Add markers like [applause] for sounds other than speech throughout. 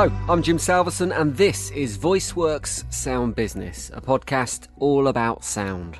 Hello, I'm Jim Salveson, and this is VoiceWorks Sound Business, a podcast all about sound.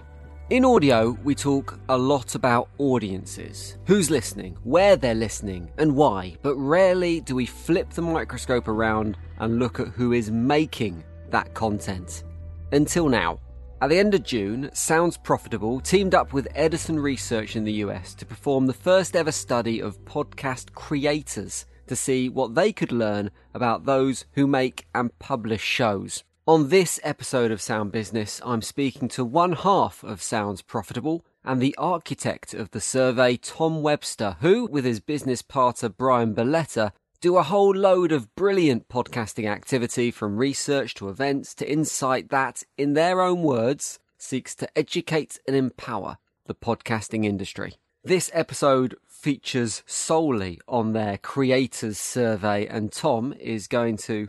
In audio, we talk a lot about audiences who's listening, where they're listening, and why, but rarely do we flip the microscope around and look at who is making that content. Until now. At the end of June, Sounds Profitable teamed up with Edison Research in the US to perform the first ever study of podcast creators to see what they could learn about those who make and publish shows. On this episode of Sound Business, I'm speaking to one half of Sounds Profitable and the architect of the survey, Tom Webster, who, with his business partner Bryan Barletta, do a whole load of brilliant podcasting activity from research to events to insight that, in their own words, seeks to educate and empower the podcasting industry. This episode features solely on their creators survey, and Tom is going to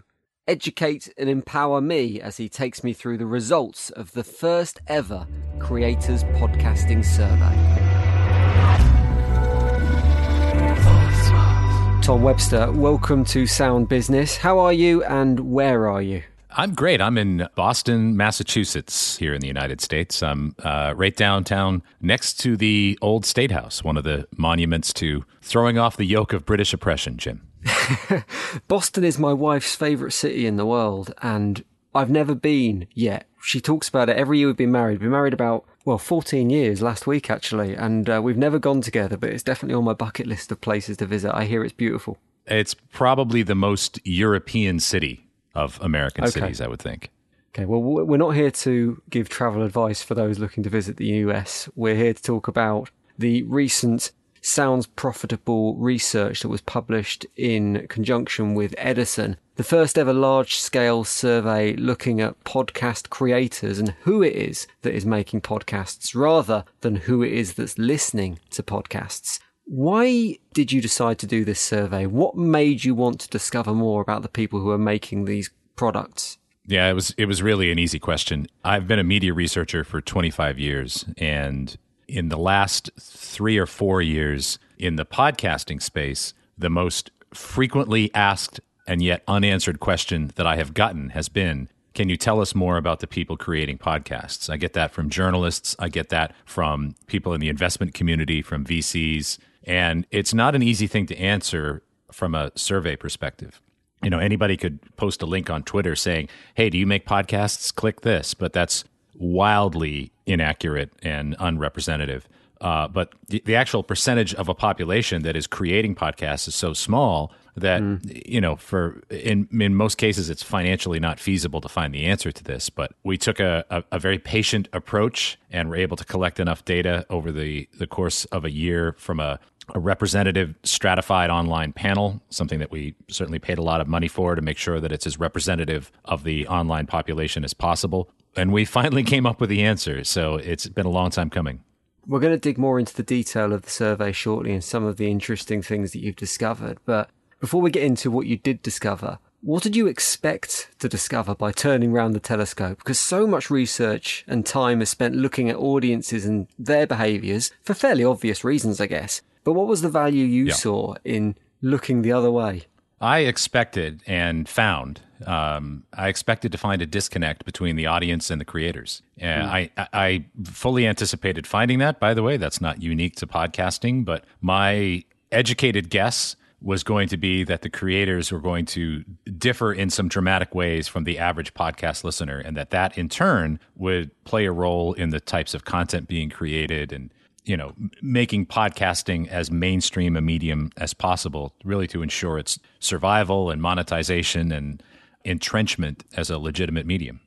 educate and empower me as he takes me through the results of the first ever creators podcasting survey. Tom Webster, welcome to Sound Business. How are you and where are you? I'm great. I'm in Boston, Massachusetts, here in the United States. I'm uh, right downtown next to the old State House, one of the monuments to throwing off the yoke of British oppression, Jim. [laughs] Boston is my wife's favourite city in the world, and I've never been yet. She talks about it every year we've been married. We've been married about, well, 14 years last week, actually, and uh, we've never gone together, but it's definitely on my bucket list of places to visit. I hear it's beautiful. It's probably the most European city of American okay. cities, I would think. Okay, well, we're not here to give travel advice for those looking to visit the US. We're here to talk about the recent Sounds Profitable research that was published in conjunction with Edison. The first ever large scale survey looking at podcast creators and who it is that is making podcasts rather than who it is that's listening to podcasts. Why did you decide to do this survey? What made you want to discover more about the people who are making these products? Yeah, it was it was really an easy question. I've been a media researcher for 25 years and in the last 3 or 4 years in the podcasting space, the most frequently asked and yet unanswered question that I have gotten has been can you tell us more about the people creating podcasts? I get that from journalists. I get that from people in the investment community, from VCs, and it's not an easy thing to answer from a survey perspective. You know, anybody could post a link on Twitter saying, Hey, do you make podcasts? Click this. But that's wildly inaccurate and unrepresentative. Uh, but the, the, actual percentage of a population that is creating podcasts is so small that mm. you know for in in most cases it's financially not feasible to find the answer to this but we took a, a, a, very patient approach and were able to collect enough data over the the course of a year from a a representative stratified online panel, something that we certainly paid a lot of money for to make sure that it's as representative of the online population as possible. And we [laughs] finally came up with the answer. So it's been a long time coming. We're going to dig more into the detail of the survey shortly and some of the interesting things that you've discovered. But before we get into what you did discover, what did you expect to discover by turning around the telescope? Because so much research and time is spent looking at audiences and their behaviours for fairly obvious reasons, I guess. But what was the value you yeah. saw in looking the other way? I expected and found. Um, I expected to find a disconnect between the audience and the creators. And mm. I, I fully anticipated finding that. By the way, that's not unique to podcasting, but my educated guess was going to be that the creators were going to differ in some dramatic ways from the average podcast listener, and that that in turn would play a role in the types of content being created and you know, making podcasting as mainstream a medium as possible, really to ensure its survival and monetization and entrenchment as a legitimate medium.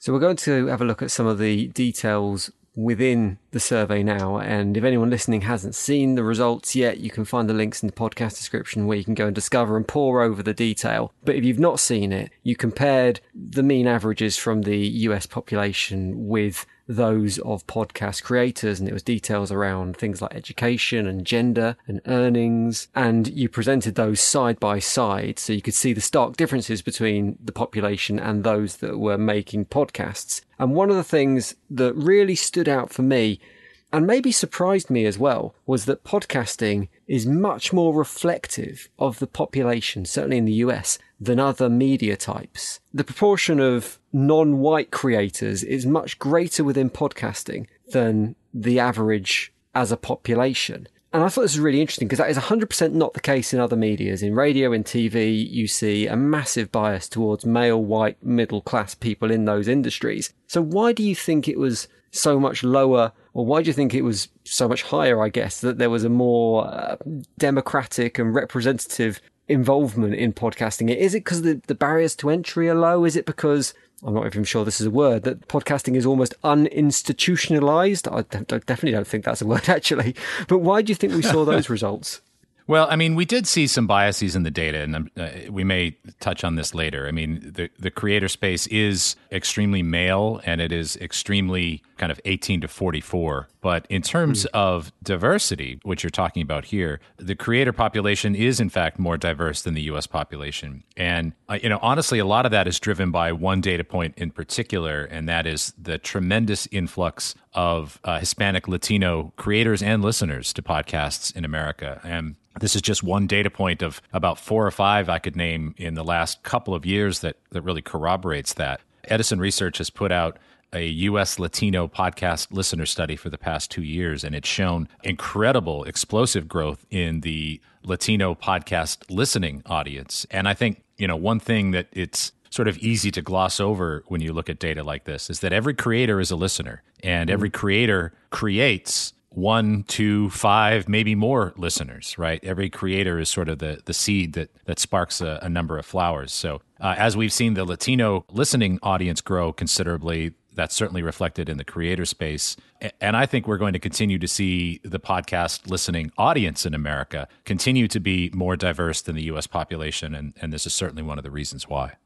So we're going to have a look at some of the details within the survey now. And if anyone listening hasn't seen the results yet, you can find the links in the podcast description where you can go and discover and pour over the detail. But if you've not seen it, you compared the mean averages from the US population with those of podcast creators and it was details around things like education and gender and earnings and you presented those side by side so you could see the stark differences between the population and those that were making podcasts. And one of the things that really stood out for me and maybe surprised me as well was that podcasting is much more reflective of the population, certainly in the US, than other media types. The proportion of non-white creators is much greater within podcasting than the average as a population. And I thought this was really interesting because that is 100% not the case in other medias. In radio and TV, you see a massive bias towards male, white, middle class people in those industries. So why do you think it was so much lower, or why do you think it was so much higher, I guess, that there was a more uh, democratic and representative involvement in podcasting? Is it because the, the barriers to entry are low? Is it because I'm not even sure this is a word, that podcasting is almost uninstitutionalized. I definitely don't think that's a word, [laughs] actually. But why do you think we saw those results? Well, I mean, we did see some biases in the data, and uh, we may touch on this later. I mean, the, the creator space is extremely male and it is extremely kind of 18 to 44. But in terms mm. of diversity, which you're talking about here, the creator population is, in fact, more diverse than the US population. And, uh, you know, honestly, a lot of that is driven by one data point in particular, and that is the tremendous influx of uh, Hispanic Latino creators and listeners to podcasts in America. And this is just one data point of about four or five I could name in the last couple of years that, that really corroborates that. Edison Research has put out a U.S. Latino podcast listener study for the past two years, and it's shown incredible, explosive growth in the Latino podcast listening audience. And I think, you know, one thing that it's sort of easy to gloss over when you look at data like this is that every creator is a listener, and mm-hmm. every creator creates one, two, five, maybe more listeners, right? Every creator is sort of the, the seed that, that sparks a, a number of flowers. So, uh, as we've seen the Latino listening audience grow considerably, that's certainly reflected in the creator space. And I think we're going to continue to see the podcast listening audience in America continue to be more diverse than the US population. And, and this is certainly one of the reasons why.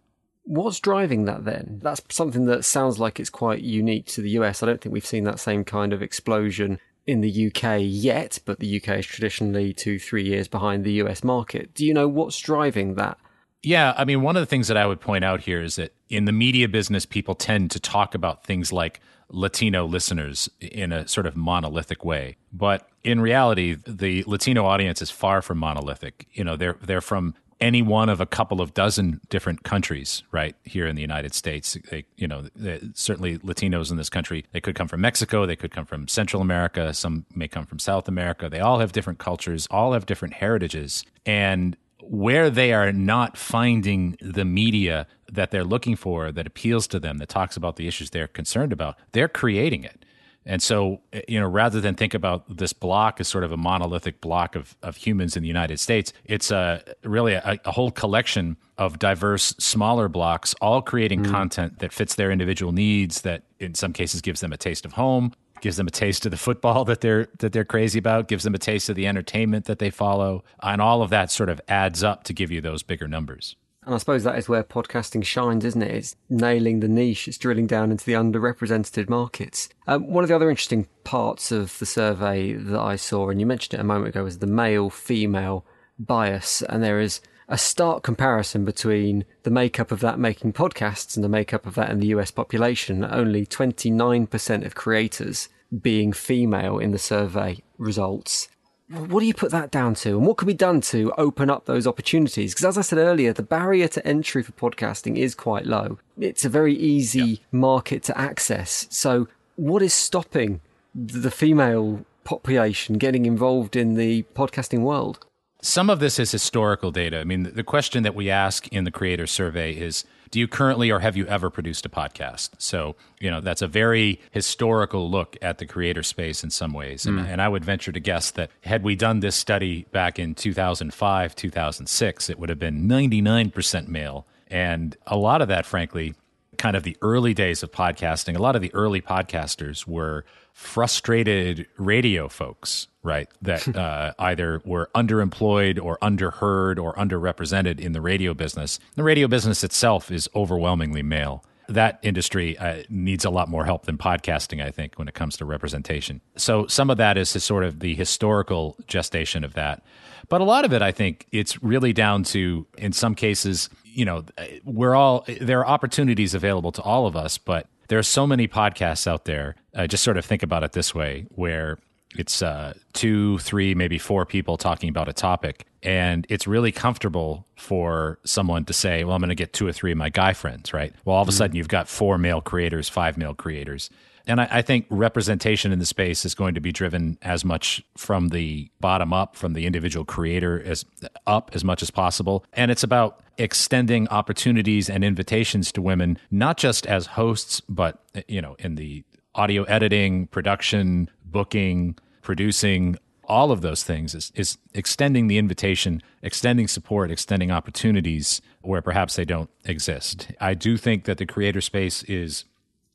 What's driving that then? That's something that sounds like it's quite unique to the US. I don't think we've seen that same kind of explosion in the UK yet, but the UK is traditionally two, three years behind the US market. Do you know what's driving that? Yeah, I mean, one of the things that I would point out here is that in the media business, people tend to talk about things like Latino listeners in a sort of monolithic way. But in reality, the Latino audience is far from monolithic. You know, they're they're from any one of a couple of dozen different countries right here in the United States. They, you know, certainly Latinos in this country, they could come from Mexico, they could come from Central America, some may come from South America. They all have different cultures, all have different heritages. And where they are not finding the media that they're looking for that appeals to them, that talks about the issues they're concerned about, they're creating it. And so, you know, rather than think about this block as sort of a monolithic block of, of humans in the United States, it's a really a, a whole collection of diverse smaller blocks, all creating mm. content that fits their individual needs. That in some cases gives them a taste of home, gives them a taste of the football [laughs] that they're that they're crazy about, gives them a taste of the entertainment that they follow, and all of that sort of adds up to give you those bigger numbers. And I suppose that is where podcasting shines, isn't it? It's nailing the niche, it's drilling down into the underrepresented markets. Um, one of the other interesting parts of the survey that I saw, and you mentioned it a moment ago, was the male female bias. And there is a stark comparison between the makeup of that making podcasts and the makeup of that in the US population. Only 29% of creators being female in the survey results what do you put that down to? And what could be done to open up those opportunities? Because as I said earlier, the barrier to entry for podcasting is quite low. It's a very easy yep. market to access. So what is stopping the female population getting involved in the podcasting world? Some of this is historical data. I mean, the question that we ask in the creator survey is do you currently or have you ever produced a podcast? So, you know, that's a very historical look at the creator space in some ways. Mm. And, and, I would venture to guess that had we done this study back in 2005, 2006, it would have been 99% male. And a lot of that, frankly, kind of the early days of podcasting, a lot of the early podcasters were frustrated radio folks, right? That [laughs] uh, either were underemployed or underheard or underrepresented in the radio business. The radio business itself is overwhelmingly male. That industry uh, needs a lot more help than podcasting, I think, when it comes to representation. So some of that is sort of the historical gestation of that. But a lot of it, I think, it's really down to, in some cases, you know, we're all, there are opportunities available to all of us, but there are so many podcasts out there. Uh, just sort of think about it this way, where It's uh, two, three, maybe four people talking about a topic. And it's really comfortable for someone to say, well, I'm going to get two or three of my guy friends, right? Well, all of a sudden you've got four male creators, five male creators. And I, I, think representation in the space is going to be driven as much from the bottom up, from the individual creator as up as much as possible. And it's about extending opportunities and invitations to women, not just as hosts, but you know, in the audio editing, production, booking, producing, all of those things is, is extending the invitation, extending support, extending opportunities where perhaps they don't exist. I do think that the creator space is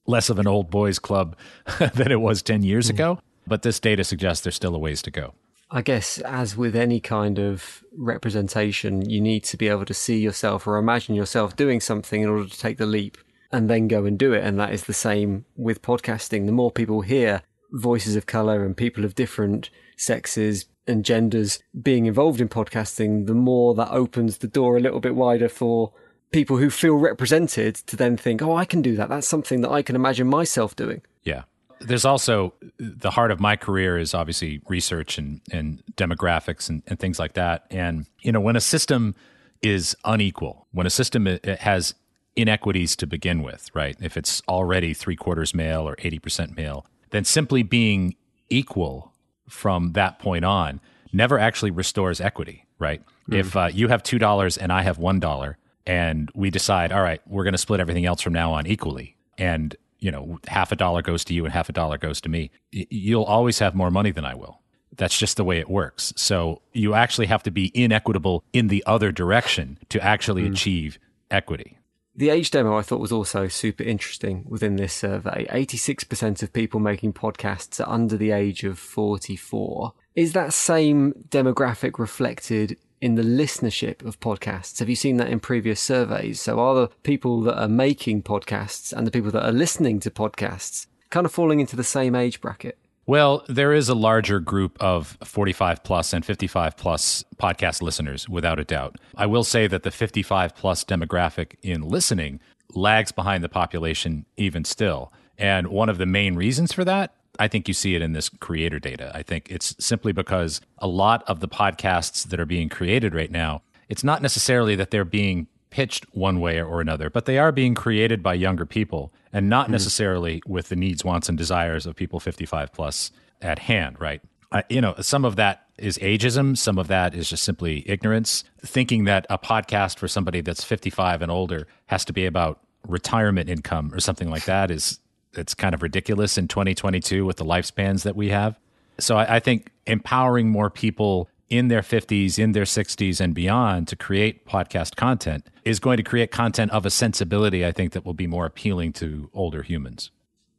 less of an old boys club [laughs] than it was 10 years mm. ago, but this data suggests there's still a ways to go. I guess, as with any kind of representation, you need to be able to see yourself or imagine yourself doing something in order to take the leap and then go and do it. And that is the same with podcasting. The more people hear voices of color and people of different sexes and genders being involved in podcasting, the more that opens the door a little bit wider for people who feel represented to then think, oh, I can do that. That's something that I can imagine myself doing. Yeah. There's also the heart of my career is obviously research and, and demographics and, and things like that. And, you know, when a system is unequal, when a system has inequities to begin with, right? If it's already three quarters male or 80% male, then simply being equal from that point on never actually restores equity, right? Mm. If uh, you have $2 and I have $1 and we decide, all right, we're going to split everything else from now on equally. And, you know, half a dollar goes to you and half a dollar goes to me. You'll always have more money than I will. That's just the way it works. So you actually have to be inequitable in the other direction to actually mm. achieve equity. The age demo I thought was also super interesting within this survey. 86% of people making podcasts are under the age of 44. Is that same demographic reflected in the listenership of podcasts? Have you seen that in previous surveys? So are the people that are making podcasts and the people that are listening to podcasts kind of falling into the same age bracket? Well, there is a larger group of 45 plus and 55 plus podcast listeners, without a doubt. I will say that the 55 plus demographic in listening lags behind the population even still. And one of the main reasons for that, I think you see it in this creator data. I think it's simply because a lot of the podcasts that are being created right now, it's not necessarily that they're being pitched one way or another, but they are being created by younger people and not mm. necessarily with the needs, wants, and desires of people 55 plus at hand, right? Uh, you know, some of that is ageism. Some of that is just simply ignorance. Thinking that a podcast for somebody that's 55 and older has to be about retirement income or something like that is it's kind of ridiculous in 2022 with the lifespans that we have. So I, I think empowering more people in their 50s, in their 60s, and beyond to create podcast content is going to create content of a sensibility, I think, that will be more appealing to older humans.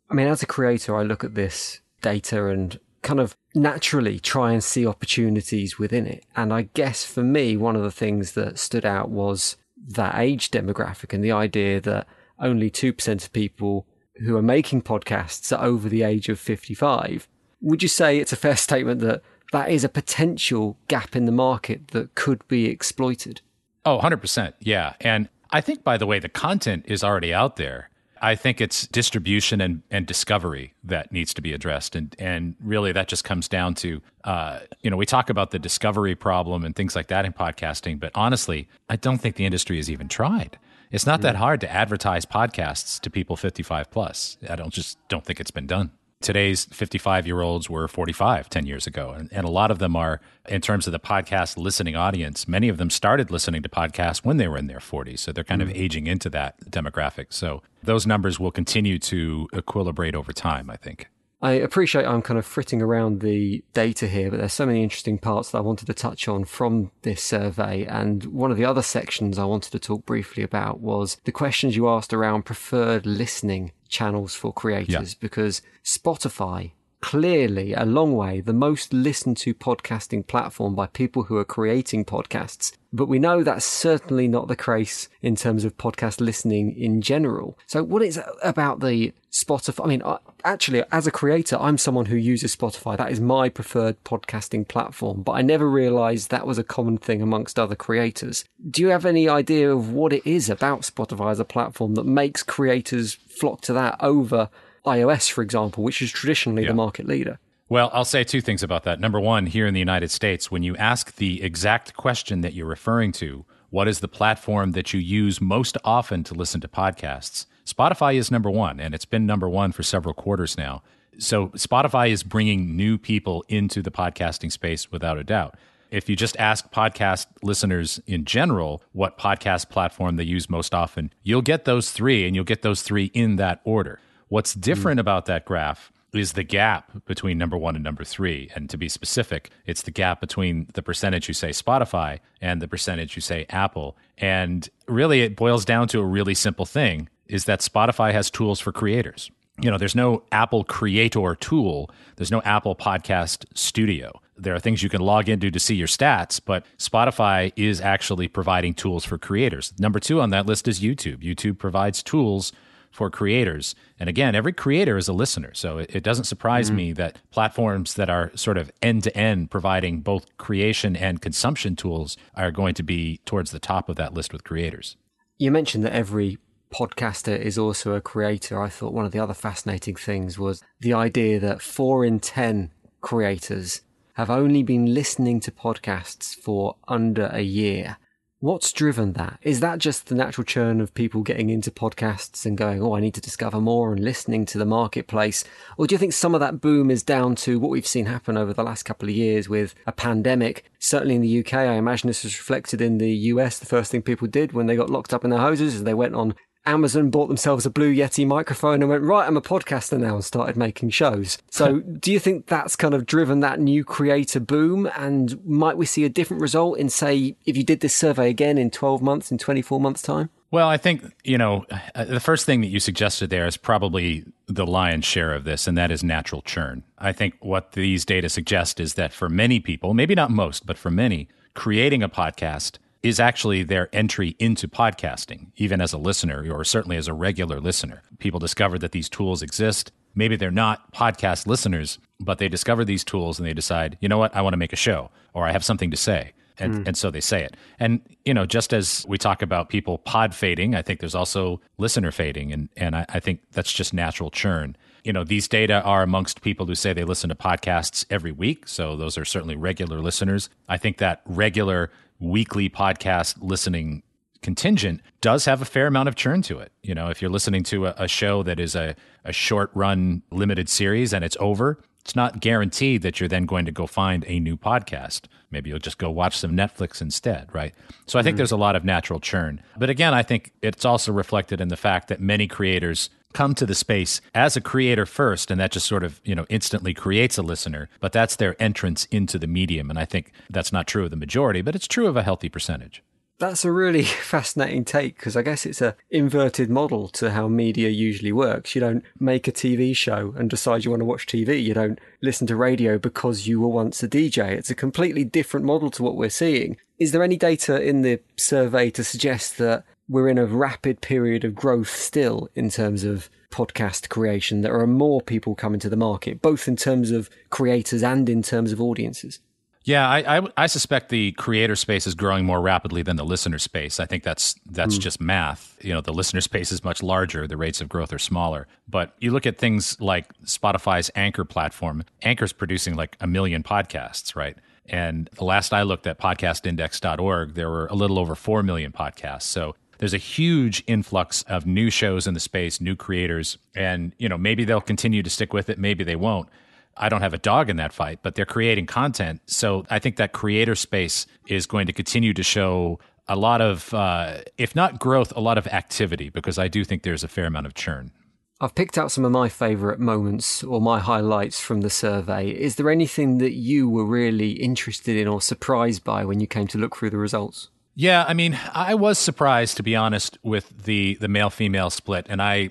I mean, as a creator, I look at this data and kind of naturally try and see opportunities within it. And I guess for me, one of the things that stood out was that age demographic and the idea that only 2% of people who are making podcasts are over the age of 55. Would you say it's a fair [laughs] statement that that is a potential gap in the market that could be exploited. Oh, 100%. Yeah. And I think, by the way, the content is already out there. I think it's distribution and, and discovery that needs to be addressed. And, and really, that just comes down to, uh, you know, we talk about the discovery problem and things like that in podcasting, but honestly, I don't think the industry has even tried. It's not mm. that hard to advertise podcasts to people 55 plus. I don't just don't think it's been done today's 55 year olds were 45 10 years ago. And, and, a lot of them are, in terms of the podcast listening audience, many of them started listening to podcasts when they were in their 40s. So they're kind mm of aging into that demographic. So those numbers will continue to equilibrate over time, I think. I appreciate I'm kind of fritting around the data here, but there's so many interesting parts that I wanted to touch on from this survey. And one of the other sections I wanted to talk briefly about was the questions you asked around preferred listening channels for creators, yeah. because Spotify clearly a long way the most listened to podcasting platform by people who are creating podcasts. But we know that's certainly not the case in terms of podcast listening in general. So what is about the Spotify? I mean, actually, as a creator, I'm someone who uses Spotify. That is my preferred podcasting platform, but I never realized that was a common thing amongst other creators. Do you have any idea of what it is about Spotify as a platform that makes creators flock to that over iOS, for example, which is traditionally yeah. the market leader. Well, I'll say two things about that. Number one, here in the United States, when you ask the exact question that you're referring to, what is the platform that you use most often to listen to podcasts? Spotify is number one, and it's been number one for several quarters now. So Spotify is bringing new people into the podcasting space without a doubt. If you just ask podcast listeners in general what podcast platform they use most often, you'll get those three, and you'll get those three in that order. What's different mm. about that graph is the gap between number one and number three. And to be specific, it's the gap between the percentage you say Spotify and the percentage you say Apple. And really, it boils down to a really simple thing is that Spotify has tools for creators. You know, there's no Apple Creator tool, there's no Apple Podcast Studio. There are things you can log into to see your stats, but Spotify is actually providing tools for creators. Number two on that list is YouTube. YouTube provides tools for creators. And again, every creator is a listener. So it, it doesn't surprise mm-hmm. me that platforms that are sort of end to end providing both creation and consumption tools are going to be towards the top of that list with creators. You mentioned that every podcaster is also a creator. I thought one of the other fascinating things was the idea that four in 10 creators have only been listening to podcasts for under a year. What's driven that? Is that just the natural churn of people getting into podcasts and going, oh, I need to discover more and listening to the marketplace? Or do you think some of that boom is down to what we've seen happen over the last couple of years with a pandemic? Certainly in the UK, I imagine this was reflected in the US. The first thing people did when they got locked up in their houses is they went on Amazon bought themselves a Blue Yeti microphone and went, right, I'm a podcaster now and started making shows. So [laughs] do you think that's kind of driven that new creator boom? And might we see a different result in, say, if you did this survey again in 12 months, in 24 months' time? Well, I think, you know, uh, the first thing that you suggested there is probably the lion's share of this, and that is natural churn. I think what these data suggest is that for many people, maybe not most, but for many, creating a podcast is actually their entry into podcasting, even as a listener or certainly as a regular listener. People discover that these tools exist. Maybe they're not podcast listeners, but they discover these tools and they decide, you know what, I want to make a show or I have something to say. And, mm. and so they say it. And, you know, just as we talk about people pod fading, I think there's also listener fading. And, and I, I think that's just natural churn you know these data are amongst people who say they listen to podcasts every week so those are certainly regular listeners i think that regular weekly podcast listening contingent does have a fair amount of churn to it. You know, if you're listening to a, a, show that is a, a short run limited series and it's over, it's not guaranteed that you're then going to go find a new podcast. Maybe you'll just go watch some Netflix instead, right? So I think mm there's a lot of natural churn. But again, I think it's also reflected in the fact that many creators come to the space as a creator first and that just sort of you know instantly creates a listener but that's their entrance into the medium and i think that's not true of the majority but it's true of a healthy percentage that's a really [laughs] fascinating take because I guess it's a inverted model to how media usually works. You don't make a TV show and decide you want to watch TV. You don't listen to radio because you were once a DJ. It's a completely different model to what we're seeing. Is there any data in the survey to suggest that we're in a rapid period of growth still in terms of podcast creation. There are more people coming to the market, both in terms of creators and in terms of audiences. Yeah, I, I, I, suspect the creator space is growing more rapidly than the listener space. I think that's that's mm. just math. You know, the listener space is much larger. The rates of growth are smaller. But you look at things like Spotify's Anchor platform. Anchor's producing like a million podcasts, right? And the last I looked at podcastindex.org, there were a little over 4 million podcasts. So there's a huge influx of new shows in the space, new creators, and you know maybe they'll continue to stick with it, maybe they won't. I don't have a dog in that fight, but they're creating content, so I think that creator space is going to continue to show a lot of, uh, if not growth, a lot of activity because I do think there's a fair amount of churn. I've picked out some of my favourite moments or my highlights from the survey. Is there anything that you were really interested in or surprised by when you came to look through the results? Yeah, I mean, I was surprised to be honest with the the male female split, and I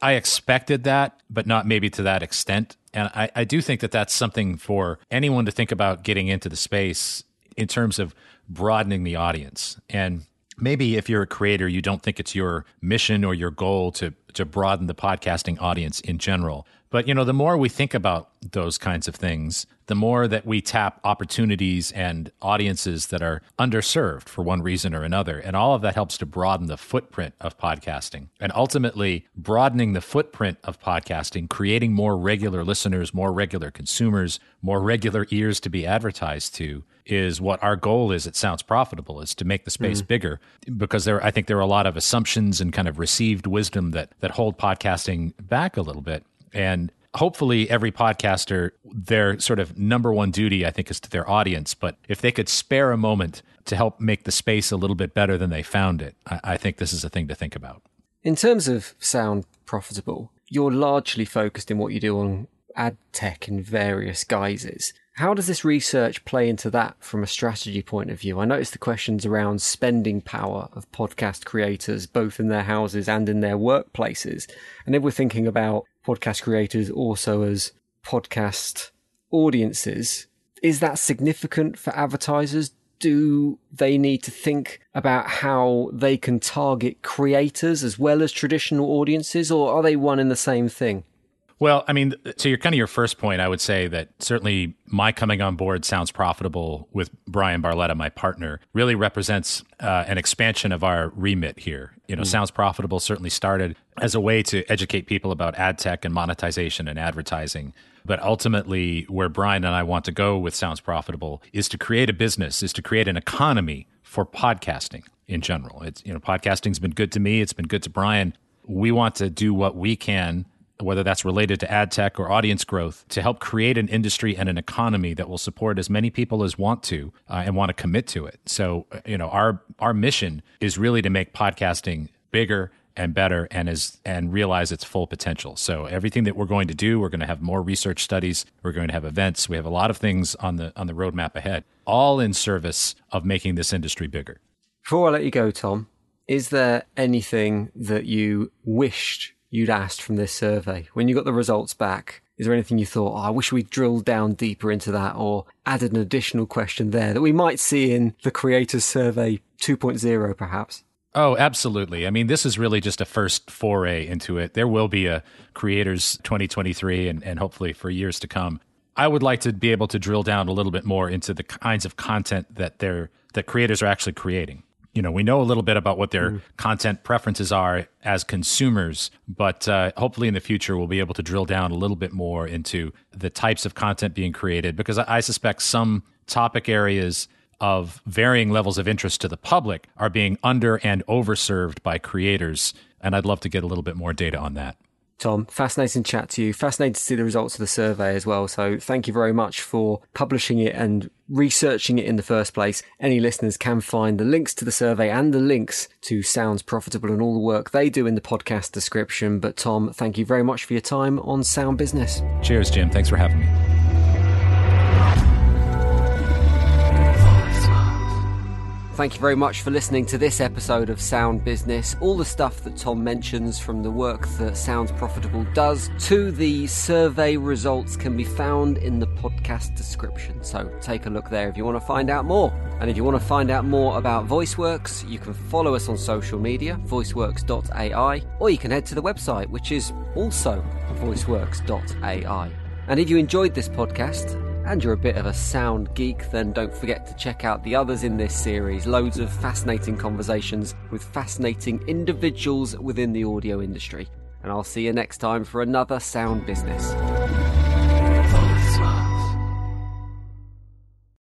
I expected that, but not maybe to that extent. And I, I do think that that's something for anyone to think about getting into the space in terms of broadening the audience. And maybe if you're a creator, you don't think it's your mission or your goal to to broaden the podcasting audience in general. But you know, the more we think about those kinds of things, the more that we tap opportunities and audiences that are underserved for one reason or another. And all of that helps to broaden the footprint of podcasting. And ultimately, broadening the footprint of podcasting, creating more regular listeners, more regular consumers, more regular ears to be advertised to is what our goal is. It sounds profitable is to make the space mm. bigger because there, I think there are a lot of assumptions and kind of received wisdom that, that hold podcasting back a little bit. And hopefully every podcaster their sort of number one duty i think is to their audience. But if they could spare a moment to help make the space a little bit better than they found it i, I think this is a thing to think about. In terms of sound profitable you're largely focused in what you do on ad tech in various guises how does this research play into that from a strategy point of view? I noticed the questions around spending power of podcast creators, both in their houses and in their workplaces. And if we're thinking about podcast creators also as podcast audiences. Is that significant for advertisers? Do they need to think about how they can target creators as well as traditional audiences, or are they one and the same thing? Well, I mean, to your kind of your first point, I would say that certainly my coming on board sounds profitable with Bryan Barletta, my partner, really represents uh, an expansion of our remit here. You know, mm. sounds profitable certainly started as a way to educate people about ad tech and monetization and advertising. But ultimately, where Bryan and I want to go with Sounds Profitable is to create a business, is to create an economy for podcasting in general. It's you know, podcasting's been good to me. It's been good to Bryan. We want to do what we can whether that's related to ad tech or audience growth, to help create an industry and an economy that will support as many people as want to uh, and want to commit to it. So, uh, you know, our our mission is really to make podcasting bigger and better and is and realize its full potential. So everything that we're going to do, we're going to have more research studies, we're going to have events, we have a lot of things on the on the roadmap ahead, all in service of making this industry bigger. Before I let you go, Tom, is there anything that you wished you'd asked from this survey? When you got the results back, is there anything you thought, oh, I wish we drilled down deeper into that or added an additional question there that we might see in the Creators Survey 2.0 perhaps? Oh, absolutely. I mean, this is really just a first foray into it. There will be a Creators 2023 and, and hopefully for years to come. I would like to be able to drill down a little bit more into the kinds of content that they're that creators are actually creating you know, we know a little bit about what their mm. content preferences are as consumers, but uh, hopefully in the future we'll be able to drill down a little bit more into the types of content being created because I, I suspect some topic areas of varying levels of interest to the public are being under and overserved by creators. And I'd love to get a little bit more data on that. Tom, fascinating chat to you. Fascinating to see the results of the survey as well. So thank you very much for publishing it and researching it in the first place. Any listeners can find the links to the survey and the links to Sounds Profitable and all the work they do in the podcast description. But Tom, thank you very much for your time on Sound Business. Cheers, Jim. Thanks for having me. Thank you very much for listening to this episode of Sound Business. All the stuff that Tom mentions from the work that Sounds Profitable does to the survey results can be found in the podcast description. So take a look there if you want to find out more. And if you want to find out more about VoiceWorks, you can follow us on social media, voiceworks.ai, or you can head to the website, which is also voiceworks.ai. And if you enjoyed this podcast, and you're a bit of a sound geek, then don't forget to check out the others in this series. Loads of fascinating conversations with fascinating individuals within the audio industry. And I'll see you next time for another Sound Business.